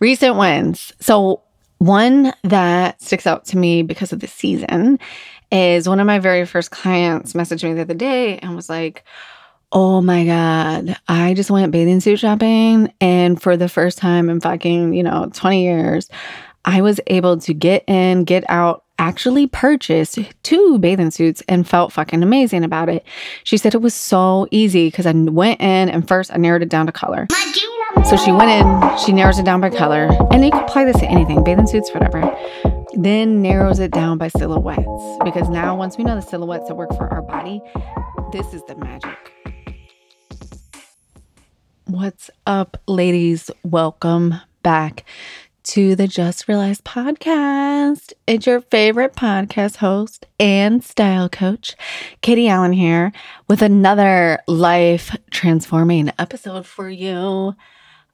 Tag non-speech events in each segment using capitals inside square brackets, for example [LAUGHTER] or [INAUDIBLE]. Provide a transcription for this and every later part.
Recent wins. So, one that sticks out to me because of the season is one of my very first clients messaged me the other day and was like, Oh my God, I just went bathing suit shopping. And for the first time in fucking, you know, 20 years, I was able to get in, get out, actually purchase two bathing suits and felt fucking amazing about it. She said it was so easy because I went in and first I narrowed it down to color. So she went in, she narrows it down by color, and you can apply this to anything, bathing suits, whatever. Then narrows it down by silhouettes because now once we know the silhouettes that work for our body, this is the magic. What's up, ladies? Welcome back to the Just Realized podcast. It's your favorite podcast host and style coach, Katie Allen here, with another life transforming episode for you.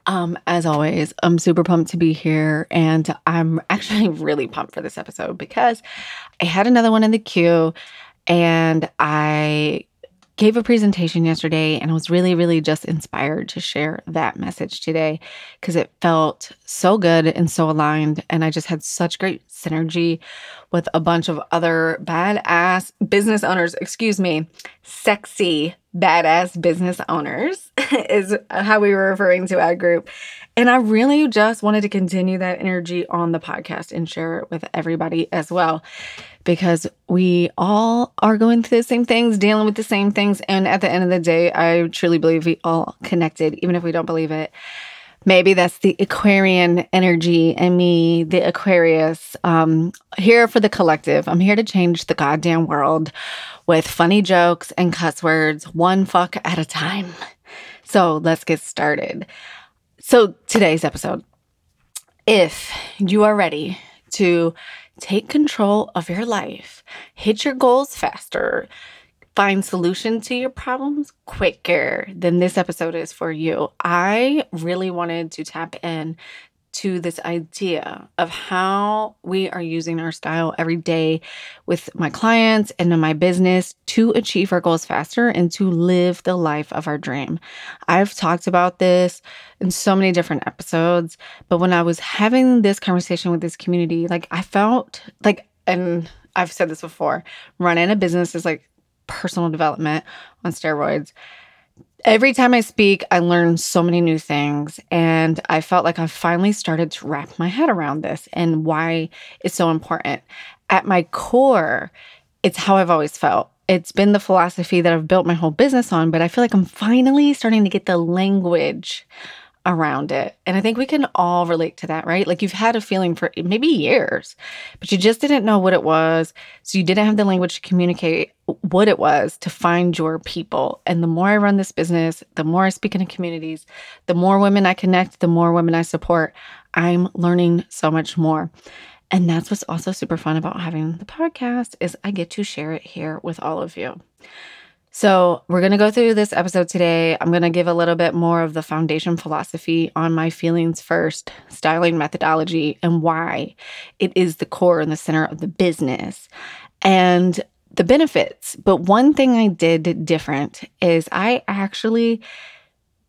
Um, as always, I'm super pumped to be here, and I'm actually [LAUGHS] really pumped for this episode because I had another one in the queue, and I gave a presentation yesterday and I was really, really just inspired to share that message today because it felt so good and so aligned. And I just had such great synergy with a bunch of other badass business owners, excuse me, sexy badass business owners [LAUGHS] is how we were referring to our group. And I really just wanted to continue that energy on the podcast and share it with everybody as well because we all are going through the same things, dealing with the same things. And at the end of the day, I truly believe we all connected, even if we don't believe it. Maybe that's the Aquarian energy and me, the Aquarius, um, here for the collective. I'm here to change the goddamn world with funny jokes and cuss words, one fuck at a time. So let's get started. So, today's episode if you are ready to take control of your life, hit your goals faster, find solution to your problems quicker, then this episode is for you. I really wanted to tap in to this idea of how we are using our style every day with my clients and in my business to achieve our goals faster and to live the life of our dream. I've talked about this in so many different episodes, but when I was having this conversation with this community, like I felt like, and I've said this before, running a business is like personal development on steroids every time I speak, I learn so many new things. And I felt like I finally started to wrap my head around this and why it's so important. At my core, it's how I've always felt. It's been the philosophy that I've built my whole business on, but I feel like I'm finally starting to get the language around it. And I think we can all relate to that, right? Like you've had a feeling for maybe years, but you just didn't know what it was. So you didn't have the language to communicate what it was to find your people. And the more I run this business, the more I speak in communities, the more women I connect, the more women I support, I'm learning so much more. And that's what's also super fun about having the podcast is I get to share it here with all of you. So, we're going to go through this episode today. I'm going to give a little bit more of the foundation philosophy on my feelings first, styling methodology, and why it is the core and the center of the business and the benefits. But one thing I did different is I actually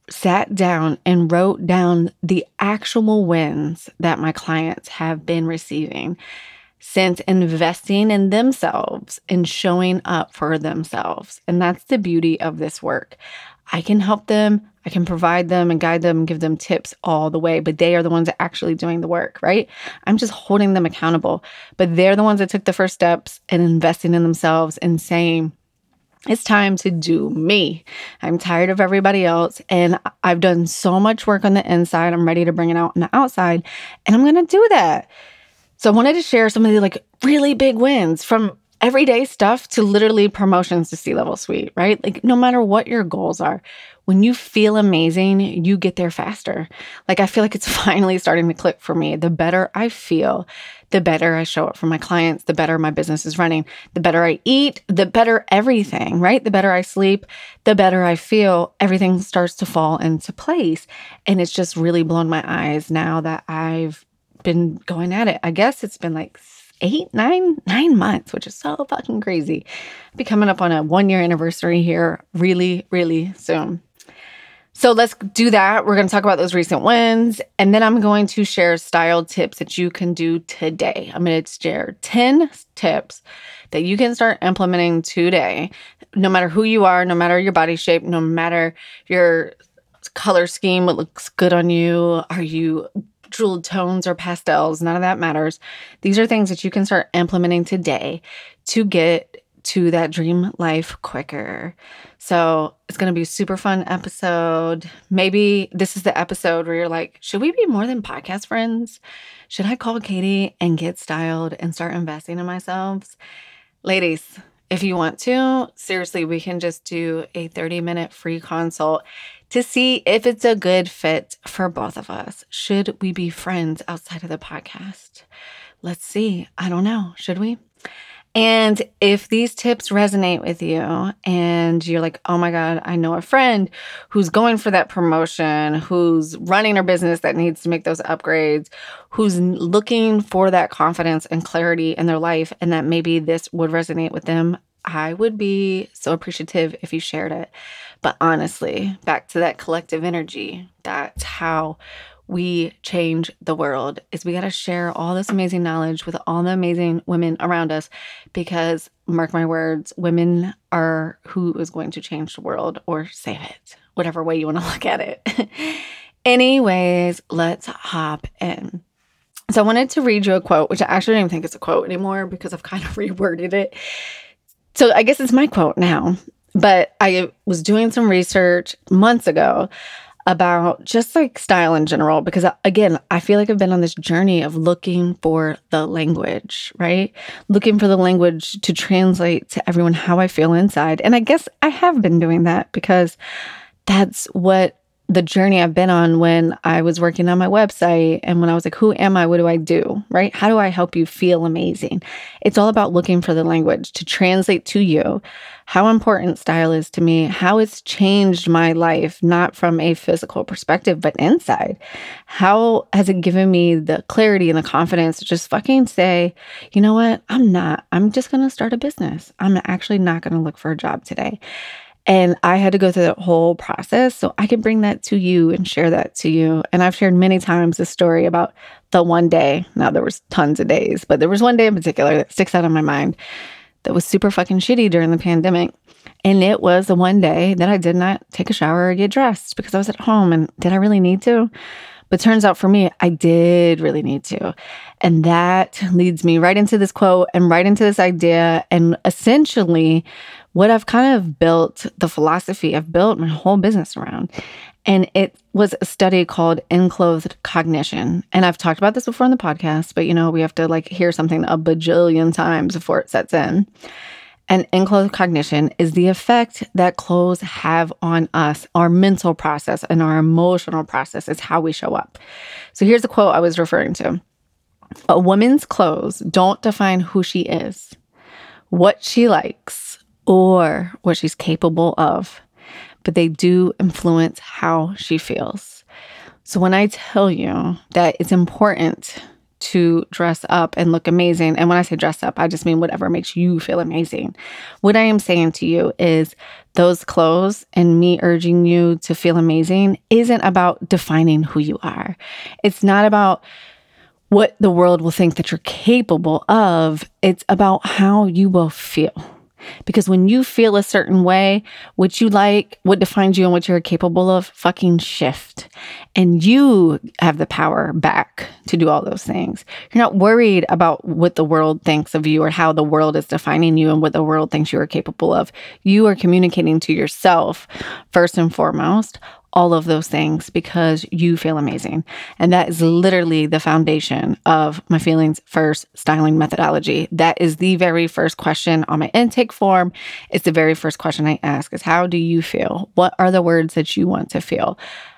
sat down and wrote down the actual wins that my clients have been receiving since investing in themselves and showing up for themselves. And that's the beauty of this work. I can help them, I can provide them and guide them and give them tips all the way, but they are the ones actually doing the work, right? I'm just holding them accountable, but they're the ones that took the first steps and investing in themselves and saying, it's time to do me. I'm tired of everybody else and I've done so much work on the inside. I'm ready to bring it out on the outside and I'm going to do that. So I wanted to share some of the like really big wins from everyday stuff to literally promotions to C level suite, right? Like no matter what your goals are, when you feel amazing, you get there faster. Like I feel like it's [LAUGHS] finally starting to click for me. The better I feel, the better I show up for my clients, the better my business is running, the better I eat, the better everything, right? The better I sleep, the better I feel, everything starts to fall into place. And it's just really blown my eyes now that I've been going at it. I guess it's been like eight, nine, nine months, which is so fucking crazy. I'll be coming up on a one year anniversary here really, really soon. So let's do that. We're going to talk about those recent wins. And then I'm going to share style tips that you can do today. I'm going to share 10 tips that you can start implementing today, no matter who you are, no matter your body shape, no matter your color scheme, what looks good on you. Are you jeweled tones or pastels? None of that matters. These are things that you can start implementing today to get to that dream life quicker. So it's going to be a super fun episode. Maybe this is the episode where you're like, should we be more than podcast friends? Should I call Katie and get styled and start investing in myself? Ladies, if you want to, seriously, we can just do a 30 minute free consult to see if it's a good fit for both of us. Should we be friends outside of the podcast? Let's see. I don't know. Should we? And if these tips resonate with you and you're like, oh my God, I know a friend who's going for that promotion, who's running a business that needs to make those upgrades, who's looking for that confidence and clarity in their life, and that maybe this would resonate with them, I would be so appreciative if you shared it. But honestly, back to that collective energy, that's how we change the world is we got to share all this amazing knowledge with all the amazing women around us because mark my words women are who is going to change the world or save it whatever way you want to [LAUGHS] look at it. Anyways let's hop in. So i wanted to read you a quote which i actually don't even think it's a quote anymore because i've kind of [LAUGHS] reworded it. So i guess it's my quote now but i was doing some research months ago about just like style in general because uh, again i feel like i've been on this journey of looking for the language right? Looking for the language to translate to everyone how i feel inside. And i guess i have been doing that because that's what the journey I've been on when I was working on my website and when I was like, who am I? What do I do? Right? How do I help you feel amazing? It's all about looking for the language to translate to you how important style is to me, how it's changed my life, not from a physical perspective, but inside. How has it given me the clarity and the confidence to just fucking say, you know what? I'm not, I'm just going to start a business. I'm actually not going to look for a job today. And I had to go through that whole process. So I can bring that to you and share that to you. And I've shared many times the story about the one day. Now there was tons of days, but there was one day in particular that sticks out in my mind that was super fucking shitty during the pandemic. And it was the one day that I did not take a shower or get dressed because I was at home. And did I really need to? But turns out for me, I did really need to. And that leads me right into this quote and right into this idea. And essentially, what I've kind of built, the philosophy I've built my whole business around. And it was a study called Enclothed Cognition. And I've talked about this before in the podcast, but you know, we have to like hear something a bajillion times before it sets in. And enclothed cognition is the effect that clothes have on us, our mental process and our emotional process is how we show up. So here's a quote I was referring to A woman's clothes don't define who she is, what she likes, or what she's capable of, but they do influence how she feels. So when I tell you that it's important to dress up and look amazing, and when I say dress up, I just mean whatever makes you feel amazing. What I am saying to you is those clothes and me urging you to feel amazing isn't about defining who you are. It's not about what the world will think that you're capable of. It's about how you will feel. Because when you feel a certain way, what you like, what defines you and what you're capable of, fucking shift. And you have the power back to do all those things. You're not worried about what the world thinks of you or how the world is defining you and what the world thinks you are capable of. You are communicating to yourself, first and foremost, all of those things because you feel amazing. And that is literally the foundation of my feelings first styling methodology. That is the very first question on my intake form. It's the very first question I ask is how do you feel? What are the words that you want to feel?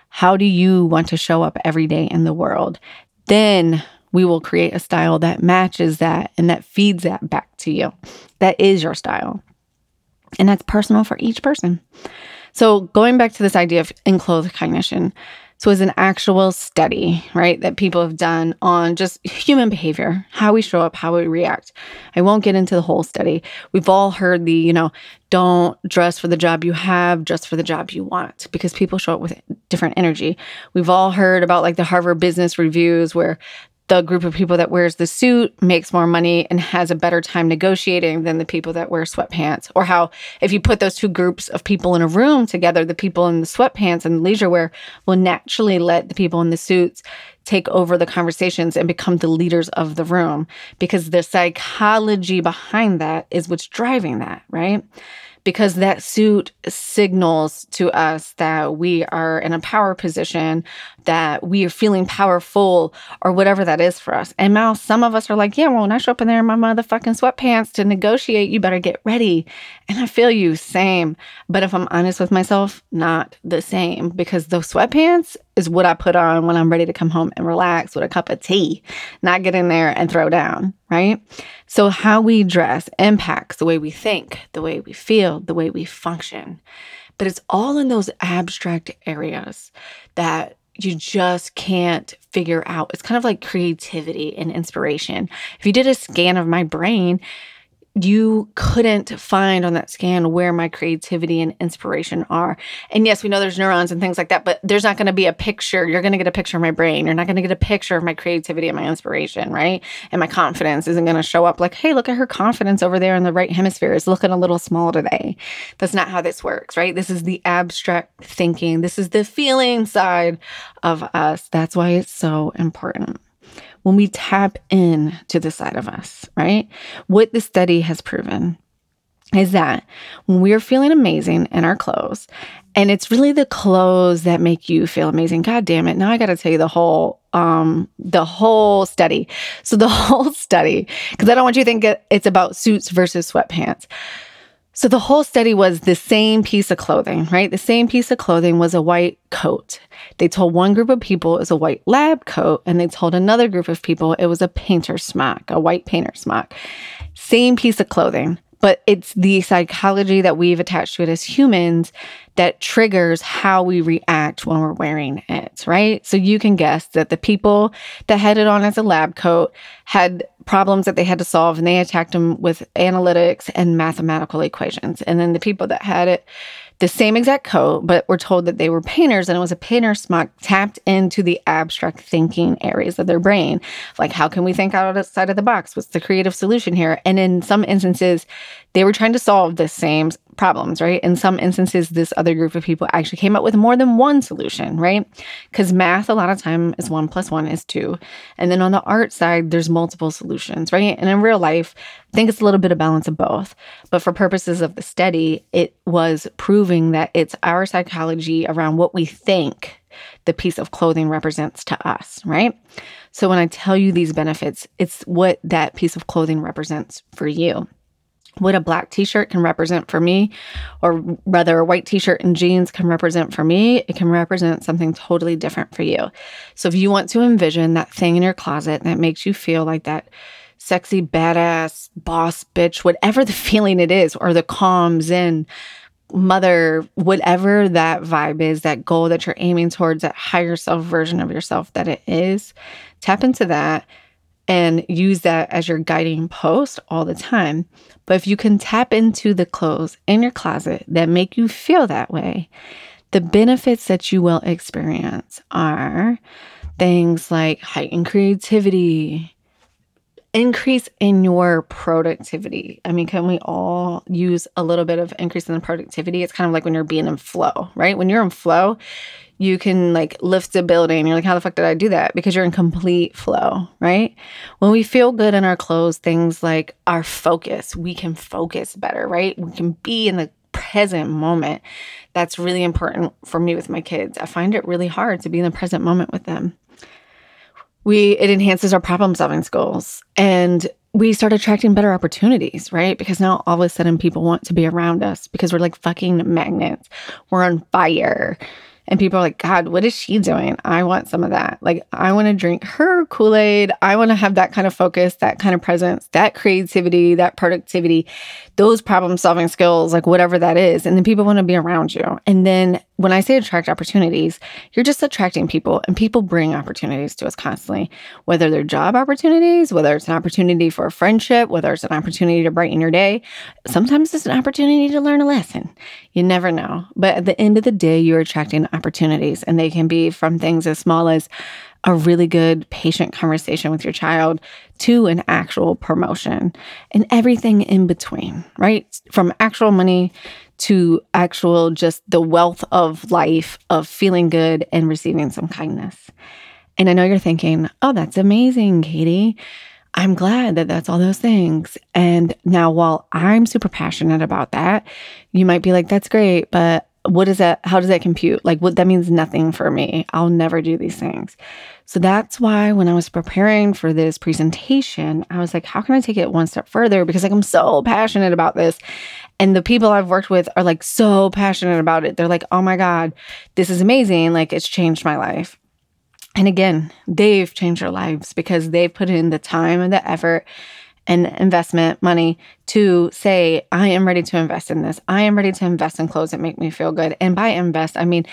How do you want to show up every day in the world? Then we will create a style that matches that and that feeds that back to you. That is your style. And that's personal for each person. So, going back to this idea of enclothed cognition, So, as an actual study, right, that people have done on just human behavior, how we show up, how we react. I won't get into the whole study. We've all heard the, you know, don't dress for the job you have, dress for the job you want, because people show up with different energy. We've all heard about like the Harvard Business Reviews, where the group of people that wears the suit makes more money and has a better time negotiating than the people that wear sweatpants. Or how if you put those two groups of people in a room together the people in the sweatpants and the leisure wear will naturally let the people in the suits take over the conversations and become the leaders of the room because the psychology behind that is what's driving that right because that suit signals to us that we are in a power position, that we are feeling powerful, or whatever that is for us. And now some of us are like, yeah, well, when I show up in there in my motherfucking sweatpants to negotiate, you better get ready. And I feel you, same. But if I'm honest with myself, not the same because those sweatpants is what I put on when I'm ready to come home and relax with a cup of tea, not get in there and throw down, right? So, how we dress impacts the way we think, the way we feel, the way we function. But it's all in those abstract areas that you just can't figure out. It's kind of like creativity and inspiration. If you did a scan of my brain, you couldn't find on that scan where my creativity and inspiration are. And yes, we know there's neurons and things like that, but there's not going to be a picture. You're going to get a picture of my brain. You're not going to get a picture of my creativity and my inspiration, right? And my confidence isn't going to show up like, hey, look at her confidence over there in the right hemisphere is looking a little small today. That's not how this works, right? This is the abstract thinking. This is the feeling side of us. That's why it's so important when we tap in to the side of us, right? What the study has proven is that when we are feeling amazing in our clothes, and it's really the clothes that make you feel amazing. God damn it. Now I got to tell you the whole um the whole study. So the [LAUGHS] whole study because I don't want you to think it's about suits versus sweatpants. So the whole study was the same piece of clothing, right? The same piece of clothing was a white coat. They told one group of people it was a white lab coat, and they told another group of people it was a painter smock, a white painter smock. Same piece of clothing, but it's the psychology that we've attached to it as humans that triggers how we react when we're wearing it, right? So you can guess that the people that had it on as a lab coat had problems that they had to solve and they attacked them with analytics and mathematical equations. And then the people that had it the same exact coat, but were told that they were painters and it was a painter smock tapped into the abstract thinking areas of their brain. Like, how can we think outside of the box? What's the creative solution here? And in some instances, they were trying to solve the same problems, right? In some instances, this other group of people actually came up with more than one solution, right? Because math, a lot of time, is one plus one is two. And then on the art side, there's multiple solutions, right? And in real life, I think it's a little bit of balance of both. But for purposes of the study, it was proving that it's our psychology around what we think the piece of clothing represents to us, right? So when I tell you these benefits, it's what that piece of clothing represents for you what a black t-shirt can represent for me or rather a white t-shirt and jeans can represent for me it can represent something totally different for you. So if you want to envision that thing in your closet that makes you feel like that sexy badass boss bitch whatever the [LAUGHS] feeling it is or the calm zen mother whatever that vibe is that goal that you're aiming towards that higher self version of yourself that it is tap into that and use that as your guiding post all the time. But if you can tap into the clothes in your closet that make you feel that way, the benefits that you will experience are things like heightened creativity, increase in your productivity. I mean, can we all use a little bit of increase in the productivity? It's kind of like when you're being in flow, right? When you're in flow, you can like lift a building. You're like, how the fuck did I do that? Because you're in complete flow, right? When we feel good in our clothes, things like our focus, we can focus better, right? We can be in the present moment. That's really important for me with my kids. I find it really hard to be in the present moment with them. We it enhances our problem solving skills and we start attracting better opportunities, right? Because now all of a sudden people want to be around us because we're like fucking magnets. We're on fire And people are like, God, what is she doing? I want some of that. Like, I want to drink her Kool Aid. I want to have that kind of focus, that kind of presence, that creativity, that productivity, those problem solving skills, like whatever that is. And then people want to be around you. And then when I say attract opportunities, you're just attracting people, and people bring opportunities to us constantly, whether they're job opportunities, whether it's an opportunity for a friendship, whether it's an opportunity to brighten your day. Sometimes it's an opportunity to learn a lesson. You never know. But at the end of the day, you're attracting opportunities, and they can be from things as small as a really good patient conversation with your child to an actual promotion and everything in between, right? From actual money to actual just the wealth of life of feeling good and receiving some kindness. And I know you're thinking, oh, that's amazing, Katie. I'm glad that that's all those things. And now, while I'm super passionate about that, you might be like, that's great, but what is that? How does that compute? Like, what that means nothing for me. I'll never do these things. So that's why when I was preparing for this presentation, I was like, how can I take it one step further? Because like I'm so passionate about this. And the people I've worked with are like so passionate about it. They're like, oh my God, this is amazing. Like it's changed my life. And again, they've changed their lives because they've put in the time and the effort and investment money to say, I am ready to invest in this. I am ready to invest in clothes that make me feel good. And by invest, I mean,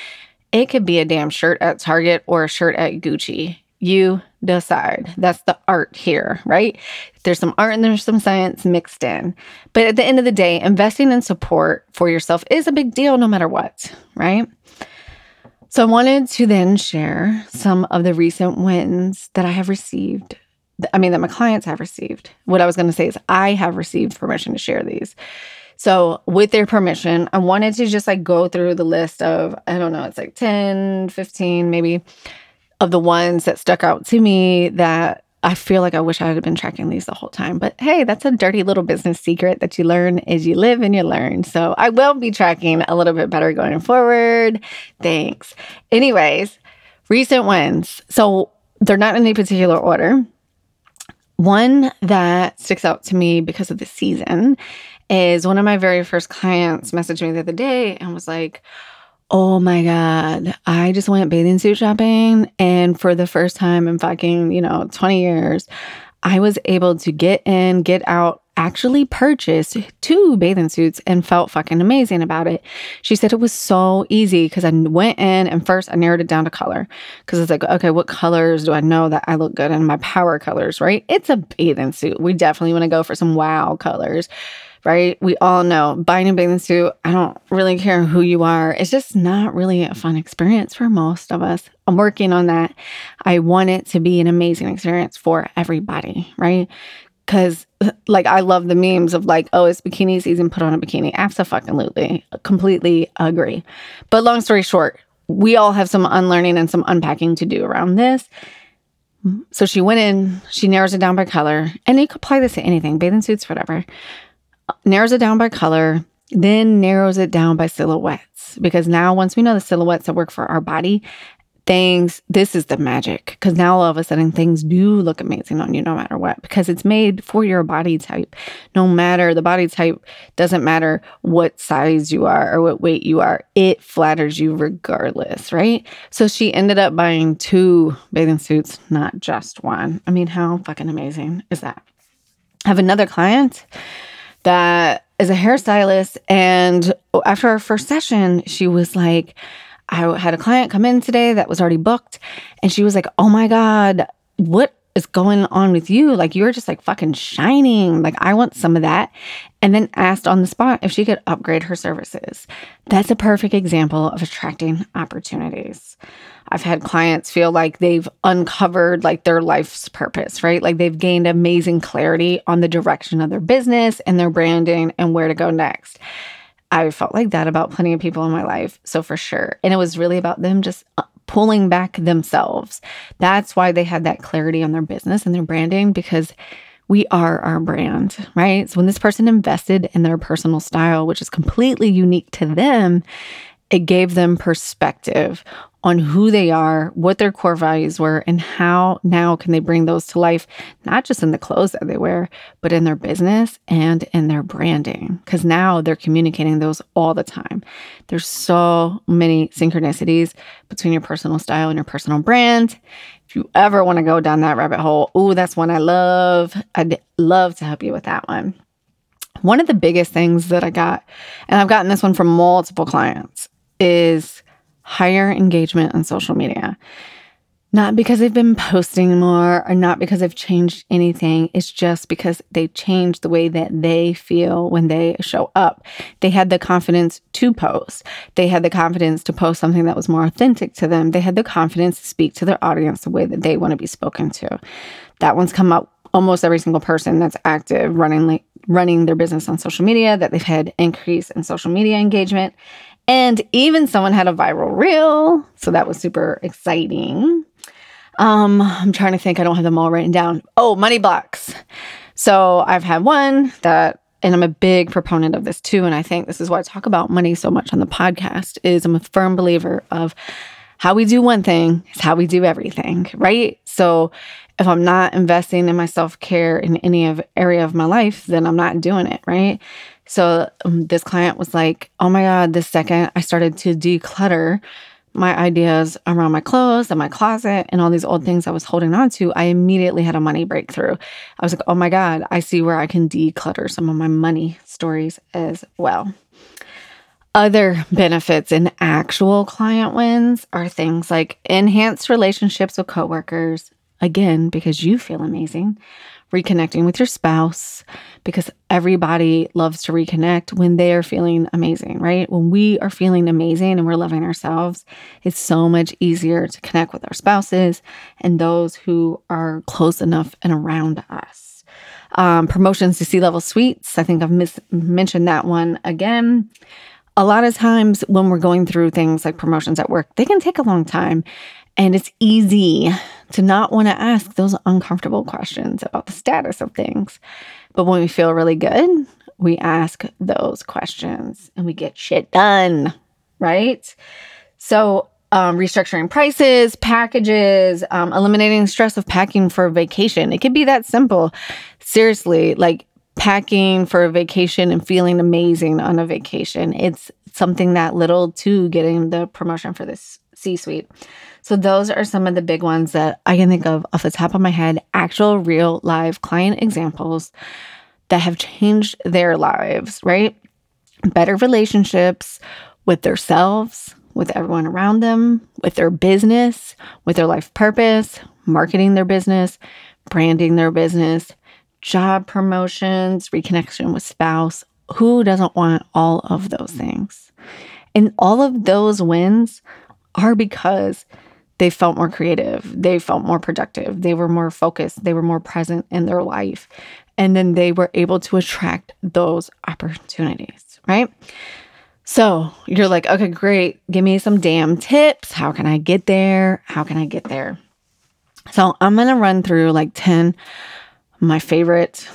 it could be a damn shirt at Target or a shirt at Gucci. You decide. That's the art here, right? There's some art and there's some science mixed in. But at the end of the day, investing in support for yourself is a big deal no matter what, right? So I wanted to then share some of the recent wins that I have received. I mean, that my clients have received. What I was going to say is, I have received permission to share these. So, with their permission, I wanted to just like go through the list of, I don't know, it's like 10, 15, maybe of the ones that stuck out to me that I feel like I wish I had been tracking these the whole time. But hey, that's a dirty little business secret that you learn as you live and you learn. So I will be tracking a little bit better going forward. Thanks. Anyways, recent wins. So they're not in any particular order. One that sticks out to me because of the season is one of my very first clients messaged me the other day and was like, Oh my God. I just went bathing suit shopping. And for the first time in fucking, you know, 20 years, I was able to get in, get out, actually purchased two bathing suits and felt fucking amazing about it. She said it was so easy because I went in and first I narrowed it down to color because it's like, okay, what colors do I know that I look good in my power colors, right? It's a bathing suit. We definitely want to go for some wow colors right? We all know buying a bathing suit, I don't really care who you are. It's just not really a fun experience for most of us. I'm working on that. I want it to be an amazing experience for everybody, right? Because, [LAUGHS] like, I love the memes of like, oh, it's bikini season, put on a bikini. Absolutely, completely agree. But long story short, we all have some unlearning and some unpacking to do around this. So she went in, she narrows it down by color, and you could apply this to anything, bathing suits, whatever narrows it down by color, then narrows it down by silhouettes. Because now, once we know the silhouettes that work for our body, things, this is the magic. Because now all of a sudden things do look amazing on you no matter what, because it's made for your body type. No matter the body type, doesn't matter what size you are or what weight you are, it flatters you regardless, right? So she ended up buying two bathing suits, not just one. I mean, how fucking amazing is that? I have another client that is a hairstylist. And after our first session, she was like, I had a client come in today that was already booked. And she was like, Oh my God, what is going on with you? Like, you're just like fucking shining. Like, I want some of that. And then asked on the spot if she could upgrade her services. That's a perfect example of attracting opportunities. I've had clients feel like they've uncovered like their life's purpose, right? Like they've gained amazing clarity on the direction of their business and their branding and where to go next. I felt like that about plenty of people in my life. So for sure. And it was really about them just uh, pulling back themselves. That's why they had that clarity on their business and their branding because we are our brand, right? So when this person invested in their personal style, which is completely unique to them, it gave them perspective on who they are, what their core values were, and how now can they bring those to life, not just in the clothes that they wear, but in their business and in their branding. Because now they're communicating those all the time. There's so many synchronicities between your personal style and your personal brand. If you ever want to go down that rabbit hole, oh, that's one I love. I'd love to help you with that one. One of the biggest things that I got, and I've gotten this one from multiple clients, is higher engagement on social media. Not because they've been posting more or not because they've changed anything. It's just because they changed the way that they feel when they show up. They had the confidence to post. They had the confidence to post something that was more authentic to them. They had the confidence to speak to their audience the way that they want to be spoken to. That one's come up almost every single person that's active running like running their business on social media that they've had increase in social media engagement and even someone had a viral reel. So that was super exciting. Um, I'm trying to think, I don't have them all written down. Oh, money blocks. So I've had one that and I'm a big proponent of this too. And I think this is why I talk about money so much on the podcast, is I'm a firm believer of how we do one thing is how we do everything, right? So if I'm not investing in my self-care in any of area of my life, then I'm not doing it, right? So um, this client was like, oh my God, the second I started to declutter my ideas around my clothes and my closet and all these old things I was holding on to, I immediately had a money breakthrough. I was like, oh my God, I see where I can declutter some of my money stories as well. Other benefits in actual client wins are things like enhanced relationships with coworkers, again, because you feel amazing, reconnecting with your spouse because everybody loves to reconnect when they are feeling amazing, right? When we are feeling amazing and we're loving ourselves, it's so much easier to connect with our spouses and those who are close enough and around us. Um, promotions to C level suites. I think I've mis- mentioned that one again. A lot of times when we're going through things like promotions at work, they can take a long time. And it's easy to not want to ask those uncomfortable questions about the status of things. But when we feel really good, we ask those questions and we get shit done, right? So, um, restructuring prices, packages, um, eliminating stress of packing for a vacation. It could be that simple. Seriously, like packing for a vacation and feeling amazing on a vacation. It's something that little to getting the promotion for this C suite. So, those are some of the big ones that I can think of off the top of my head actual, real, live client examples that have changed their lives, right? Better relationships with themselves, with everyone around them, with their business, with their life purpose, marketing their business, branding their business, job promotions, reconnection with spouse. Who doesn't want all of those things? And all of those wins are because they felt more creative, they felt more productive, they were more focused, they were more present in their life. And then they were able to attract those opportunities, right? So you're like, okay, great. Give me some damn tips. How can I get there? How can I get there? So I'm going to run through like 10 my favorite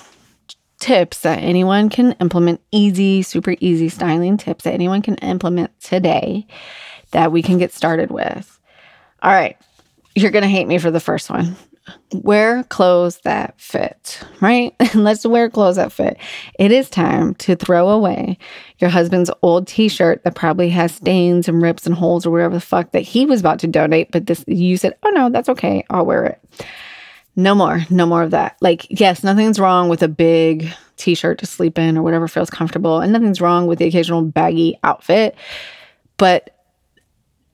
tips that anyone can implement easy, super easy styling tips that anyone can implement today that we can get started with. All right. You're going to hate me for the first one. Wear clothes that fit, right? [LAUGHS] Let's wear clothes that fit. It is time to throw away your husband's old t-shirt that probably has stains and rips and holes or whatever the fuck that he was about to donate, but this you said, "Oh no, that's okay. I'll wear it." No more. No more of that. Like, yes, nothing's wrong with a big t-shirt to sleep in or whatever feels comfortable, and nothing's wrong with the occasional baggy outfit, but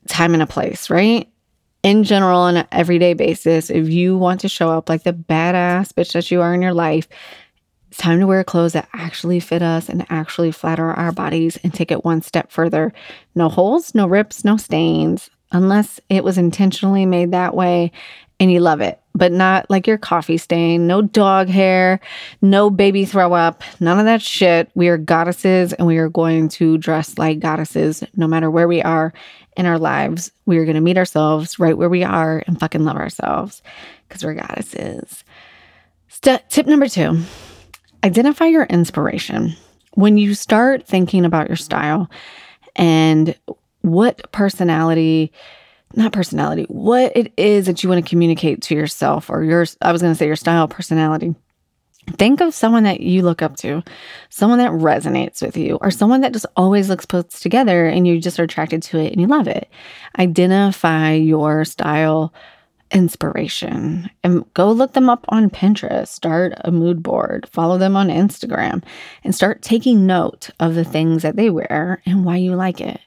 time and a place, right? in general on an everyday basis, if you want to show up like the badass bitch that you are in your life, it's time to wear clothes that actually fit us and actually flatter our bodies and take it one step further. No holes, no rips, no stains, unless it was intentionally made that way and you love it, but not like your coffee stain, no dog hair, no baby throw up, none of that shit. We are goddesses and we are going to dress like goddesses no matter where we are in our lives. We are going to meet ourselves right where we are and fucking love ourselves because we're goddesses. St- tip number two identify your inspiration. When you start thinking about your style and what personality not personality, what it is that you want to communicate to yourself or your, I was going to say your style, personality. Think of someone that you look up to, someone that resonates with you, or someone that just always looks put together and you just are attracted to it and you love it. Identify your style inspiration and go look them up on Pinterest, start a mood board, follow them on Instagram, and start taking note of the things that they wear and why you like it.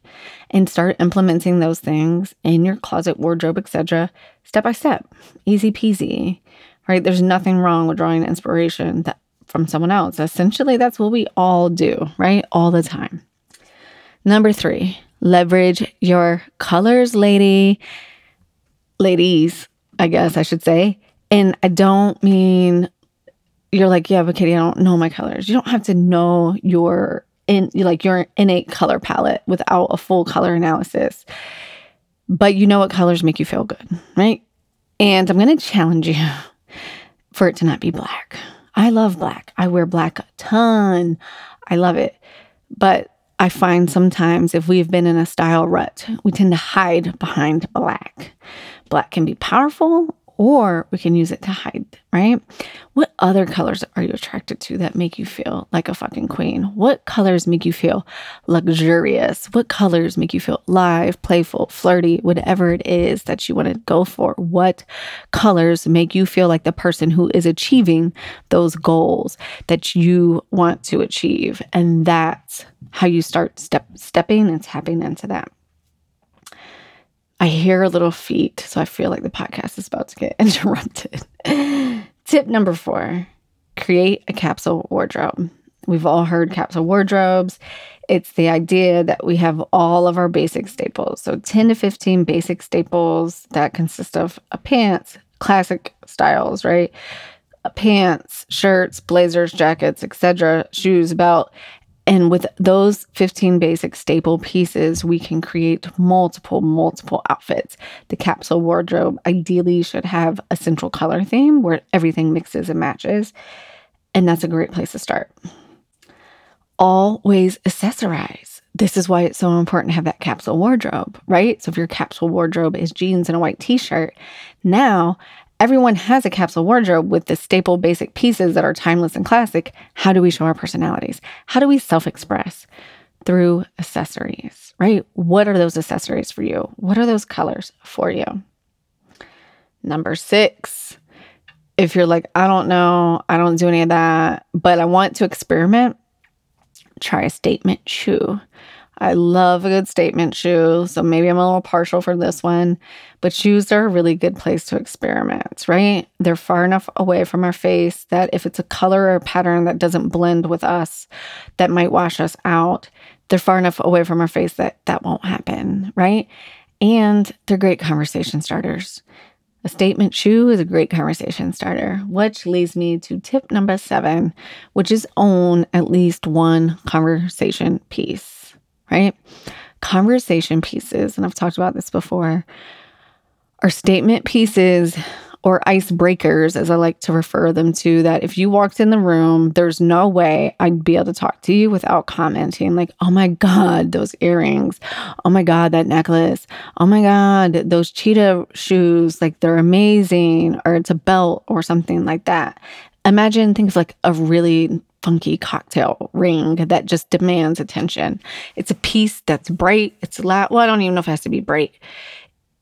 And start implementing those things in your closet, wardrobe, etc., step by step. Easy peasy. Right? There's nothing wrong with drawing inspiration that from someone else. Essentially, that's what we all do, right? All the time. Number 3, leverage your colors, lady. Ladies, I guess I should say. And I don't mean you're like, yeah, but Katie, I don't know my colors. You don't have to know your in like your innate color palette without a full color analysis. But you know what colors make you feel good, right? And I'm going to challenge you for it to not be black. I love black. I wear black a ton. I love it. But I find sometimes if we've been in a style rut, we tend to hide behind black. Black can be powerful or we can use it to hide, right? What other colors are you attracted to that make you feel like a fucking queen? What colors make you feel luxurious? What colors make you feel live, playful, flirty, whatever it is that you want to go for? What colors make you feel like the person who is achieving those goals that you want to achieve? And that's how you start step stepping and tapping into that. I hear little feet, so I feel like the podcast is about to get [LAUGHS] interrupted. Tip number four create a capsule wardrobe. We've all heard capsule wardrobes. It's the idea that we have all of our basic staples. So 10 to 15 basic staples that consist of a pants, classic styles, right? Pants, shirts, blazers, jackets, etc., shoes, belt, and with those 15 basic staple pieces, we can create multiple, multiple outfits. The capsule wardrobe ideally should have a central color theme where everything mixes and matches. And that's a great place to start. Always accessorize. This is why it's so important to have that capsule wardrobe, right? So if your capsule wardrobe is jeans and a white t shirt, now Everyone has a capsule wardrobe with the staple basic pieces that are timeless and classic. How do we show our personalities? How do we self express? Through accessories, right? What are those accessories for you? What are those colors for you? Number six, if you're like, I don't know, I don't do any of that, but I want to experiment, try a statement shoe. I love a good statement shoe, so maybe I'm a little partial for this one. But shoes are a really good place to experiment, right? They're far enough away from our face that if it's a color or a pattern that doesn't blend with us, that might wash us out, they're far enough away from our face that that won't happen, right? And they're great conversation starters. A statement shoe is a great conversation starter, which leads me to tip number seven, which is own at least one conversation piece right? Conversation pieces, and I've talked about this before, are statement pieces or icebreakers, as I like to refer them to, that if you walked in the room, there's no way I'd be able to talk to you without commenting, like, oh my God, those earrings. Oh my God, that necklace. Oh my God, those cheetah shoes, like they're amazing, or it's a belt or something like that. Imagine, think of like a really funky cocktail ring that just demands attention. It's a piece that's bright. It's loud. Well, I don't even know if it has to be bright.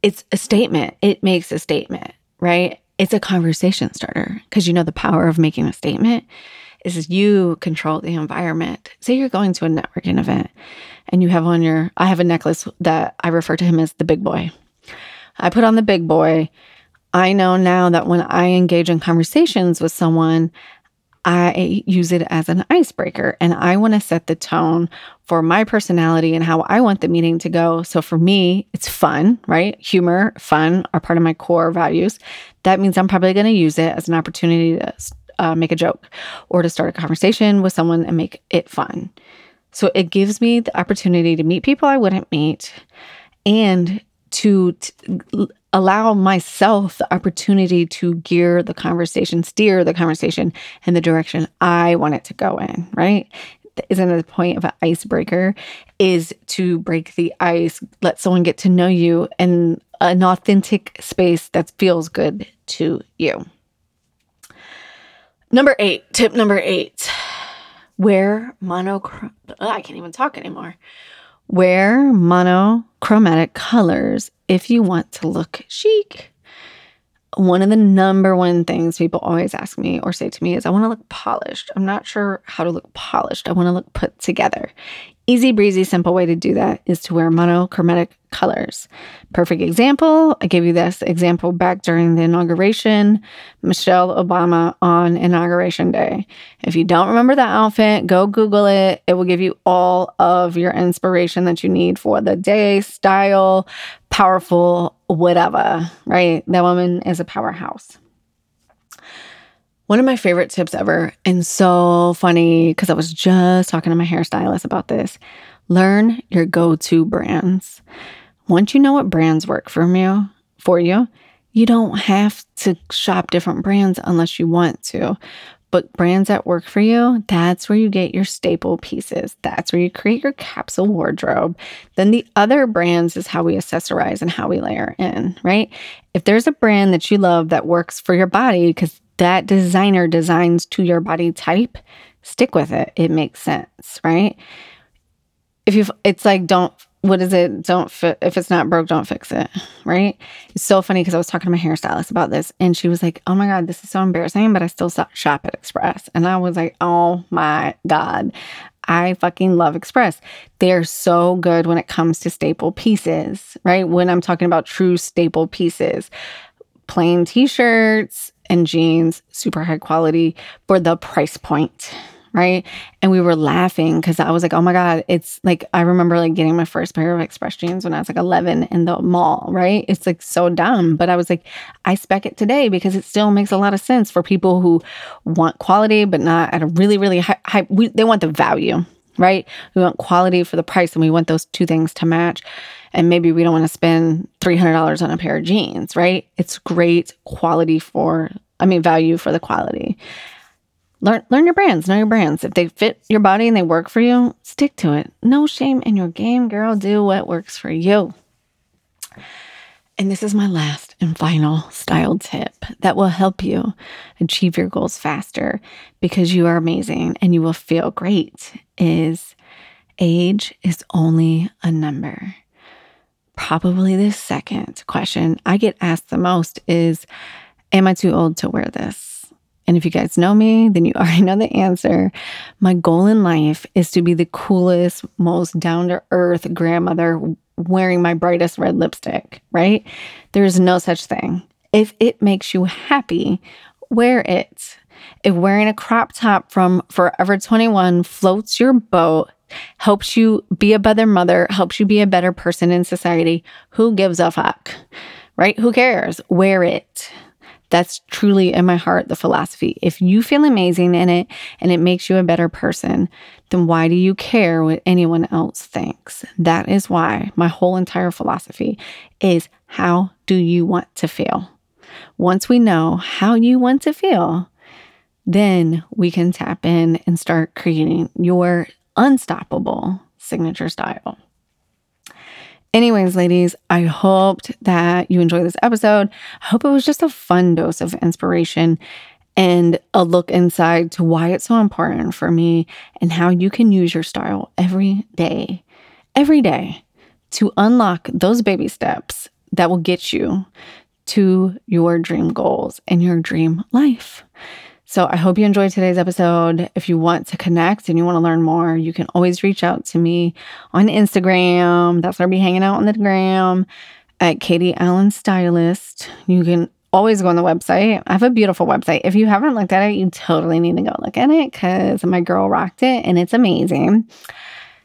It's a statement. It makes a statement, right? It's a conversation starter because you know the power of making a statement is you control the environment. Say you're going to a networking event and you have on your, I have a necklace that I refer to him as the big boy. I put on the big boy. I know now that when I engage in conversations with someone, I use it as an icebreaker and I want to set the tone for my personality and how I want the meeting to go. So for me, it's fun, right? Humor, fun are part of my core values. That means I'm probably going to use it as an opportunity to uh, make a joke or to start a conversation with someone and make it fun. So it gives me the opportunity to meet people I wouldn't meet and to t- allow myself the opportunity to gear the conversation, steer the conversation in the direction I want it to go in, right? isn't the point of an icebreaker is to break the ice, let someone get to know you in an authentic space that feels good to you. Number eight, tip number eight wear monochrome. I can't even talk anymore. Wear monochromatic colors if you want to look chic one of the number one things people always ask me or say to me is, I want to look polished. I'm not sure how to look polished. I want to look put together. Easy breezy, simple way to do that is to wear monochromatic colors. Perfect example. I gave you this example back during the inauguration. Michelle Obama on inauguration day. If you don't remember that outfit, go Google it. It will give you all of your inspiration that you need for the day, style, powerful, whatever, right? That woman is a powerhouse. One of my favorite tips ever, and so funny because I was just talking to my hairstylist about this. Learn your go-to brands. Once you know what brands work for you, for you, you don't have to shop different brands unless you want to. But brands that work for you, that's where you get your staple pieces. That's where you create your capsule wardrobe. Then the other brands is how we accessorize and how we layer in, right? If there's a brand that you love that works for your body because that designer designs to your body type, stick with it. It makes sense, right? If you it's like don't what is it? Don't fit if it's not broke, don't fix it. Right? It's so funny because I was talking to my hairstylist about this and she was like, Oh my God, this is so embarrassing, but I still shop at Express. And I was like, Oh my God. I fucking love Express. They're so good when it comes to staple pieces, right? When I'm talking about true staple pieces, plain t shirts and jeans, super high quality for the price point, right? And we were laughing because I was like, oh my God, it's like, I remember like getting my first pair of Express jeans when I was like 11 in the mall, right? It's like so dumb. But I was like, I spec it today because it still makes a lot of sense for people who want quality, but not at a really, really high, high we, they want the value, right? We want quality for the price and we want those two things to match. And maybe we don't want to spend $300 on a pair of jeans, right? It's great quality for, I mean, value for the quality learn learn your brands, know your brands. If they fit your body and they work for you, stick to it. No shame in your game, girl. Do what works for you. And this is my last and final style tip that will help you achieve your goals faster because you are amazing and you will feel great is age is only a number. Probably the second question I get asked the most is am I too old to wear this? And if you guys know me, then you [LAUGHS] already know the answer. My goal in life is to be the coolest, most down to earth grandmother wearing my brightest red lipstick, right? There's no such thing. If it makes you happy, wear it. If wearing a crop top from Forever 21 floats your boat, helps you be a better mother, helps you be a better person in society, who gives a fuck? Right? Who cares? Wear it. That's truly in my heart the philosophy. If you feel amazing in it and it makes you a better person, then why do you care what anyone else thinks? That is why my whole entire philosophy is how do you want to feel? Once we know how you want to feel, then we can tap in and start creating your unstoppable signature style. Anyways, ladies, I hoped that you enjoyed this episode. I hope it was just a fun dose of inspiration and a look inside to why it's so important for me and how you can use your style every day, every day to unlock those baby steps that will get you to your dream goals and your dream life. So I hope you enjoyed today's episode. If you want to connect and you want to learn more, you can always reach out to me on Instagram. That's where I'll be hanging out on the gram at Katie Allen Stylist. You can always go on the website. I have a beautiful website. If you haven't looked at it, you totally need to go look at it because my girl rocked it and it's amazing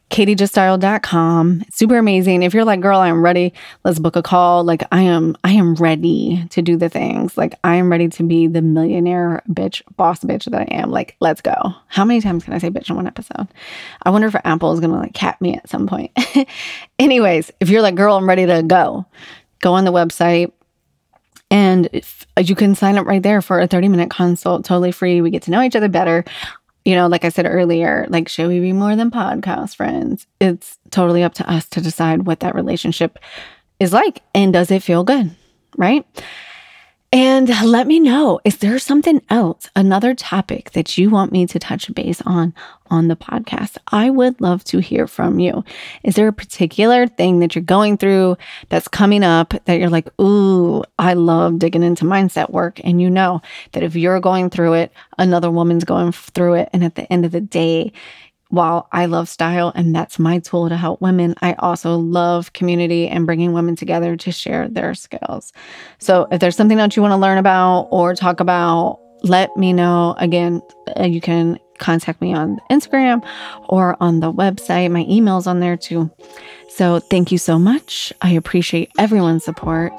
katiejuststyle.com. Super amazing. If you're like, girl, I'm ready, let's book a call. Like I am, I am ready to do the things. Like I am ready to be the millionaire bitch, boss bitch that I am. Like, let's go. How many times can I say bitch in one episode? I wonder if Apple is gonna like cap me at some point. [LAUGHS] Anyways, if you're like, girl, I'm ready to go, go on the website. And you can sign up right there for a 30 minute consult, totally free. We get to know each other better you know, like I said earlier, like, should we be more than podcast friends? It's totally up to us to decide what that relationship is like and does it feel good, right? And let me know is there something else, another topic that you want me to touch base on on the podcast? I would love to hear from you. Is there a particular thing that you're going through that's coming up that you're like, ooh, I love digging into mindset work? And you know that if you're going through it, another woman's going through it. And at the end of the day, while I love style and that's my tool to help women, I also love community and bringing women together to share their skills. So if there's something else you want to learn about or talk about, let me know. Again, uh, you can contact me on Instagram or on the website. My email's on there too. So thank you so much. I appreciate everyone's support.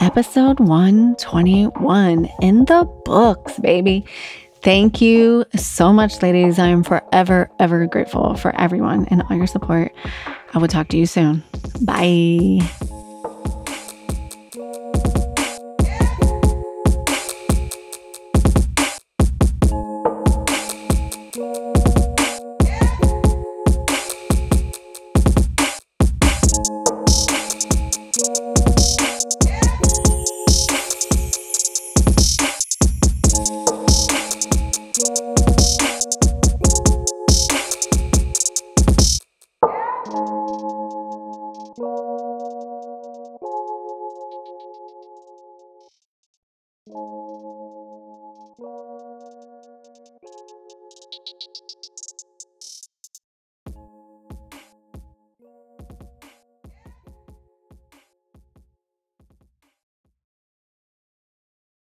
Episode 121 in the books, baby. Thank you so much, ladies. I am forever, ever grateful for everyone and all your support. I will talk to you soon. Bye.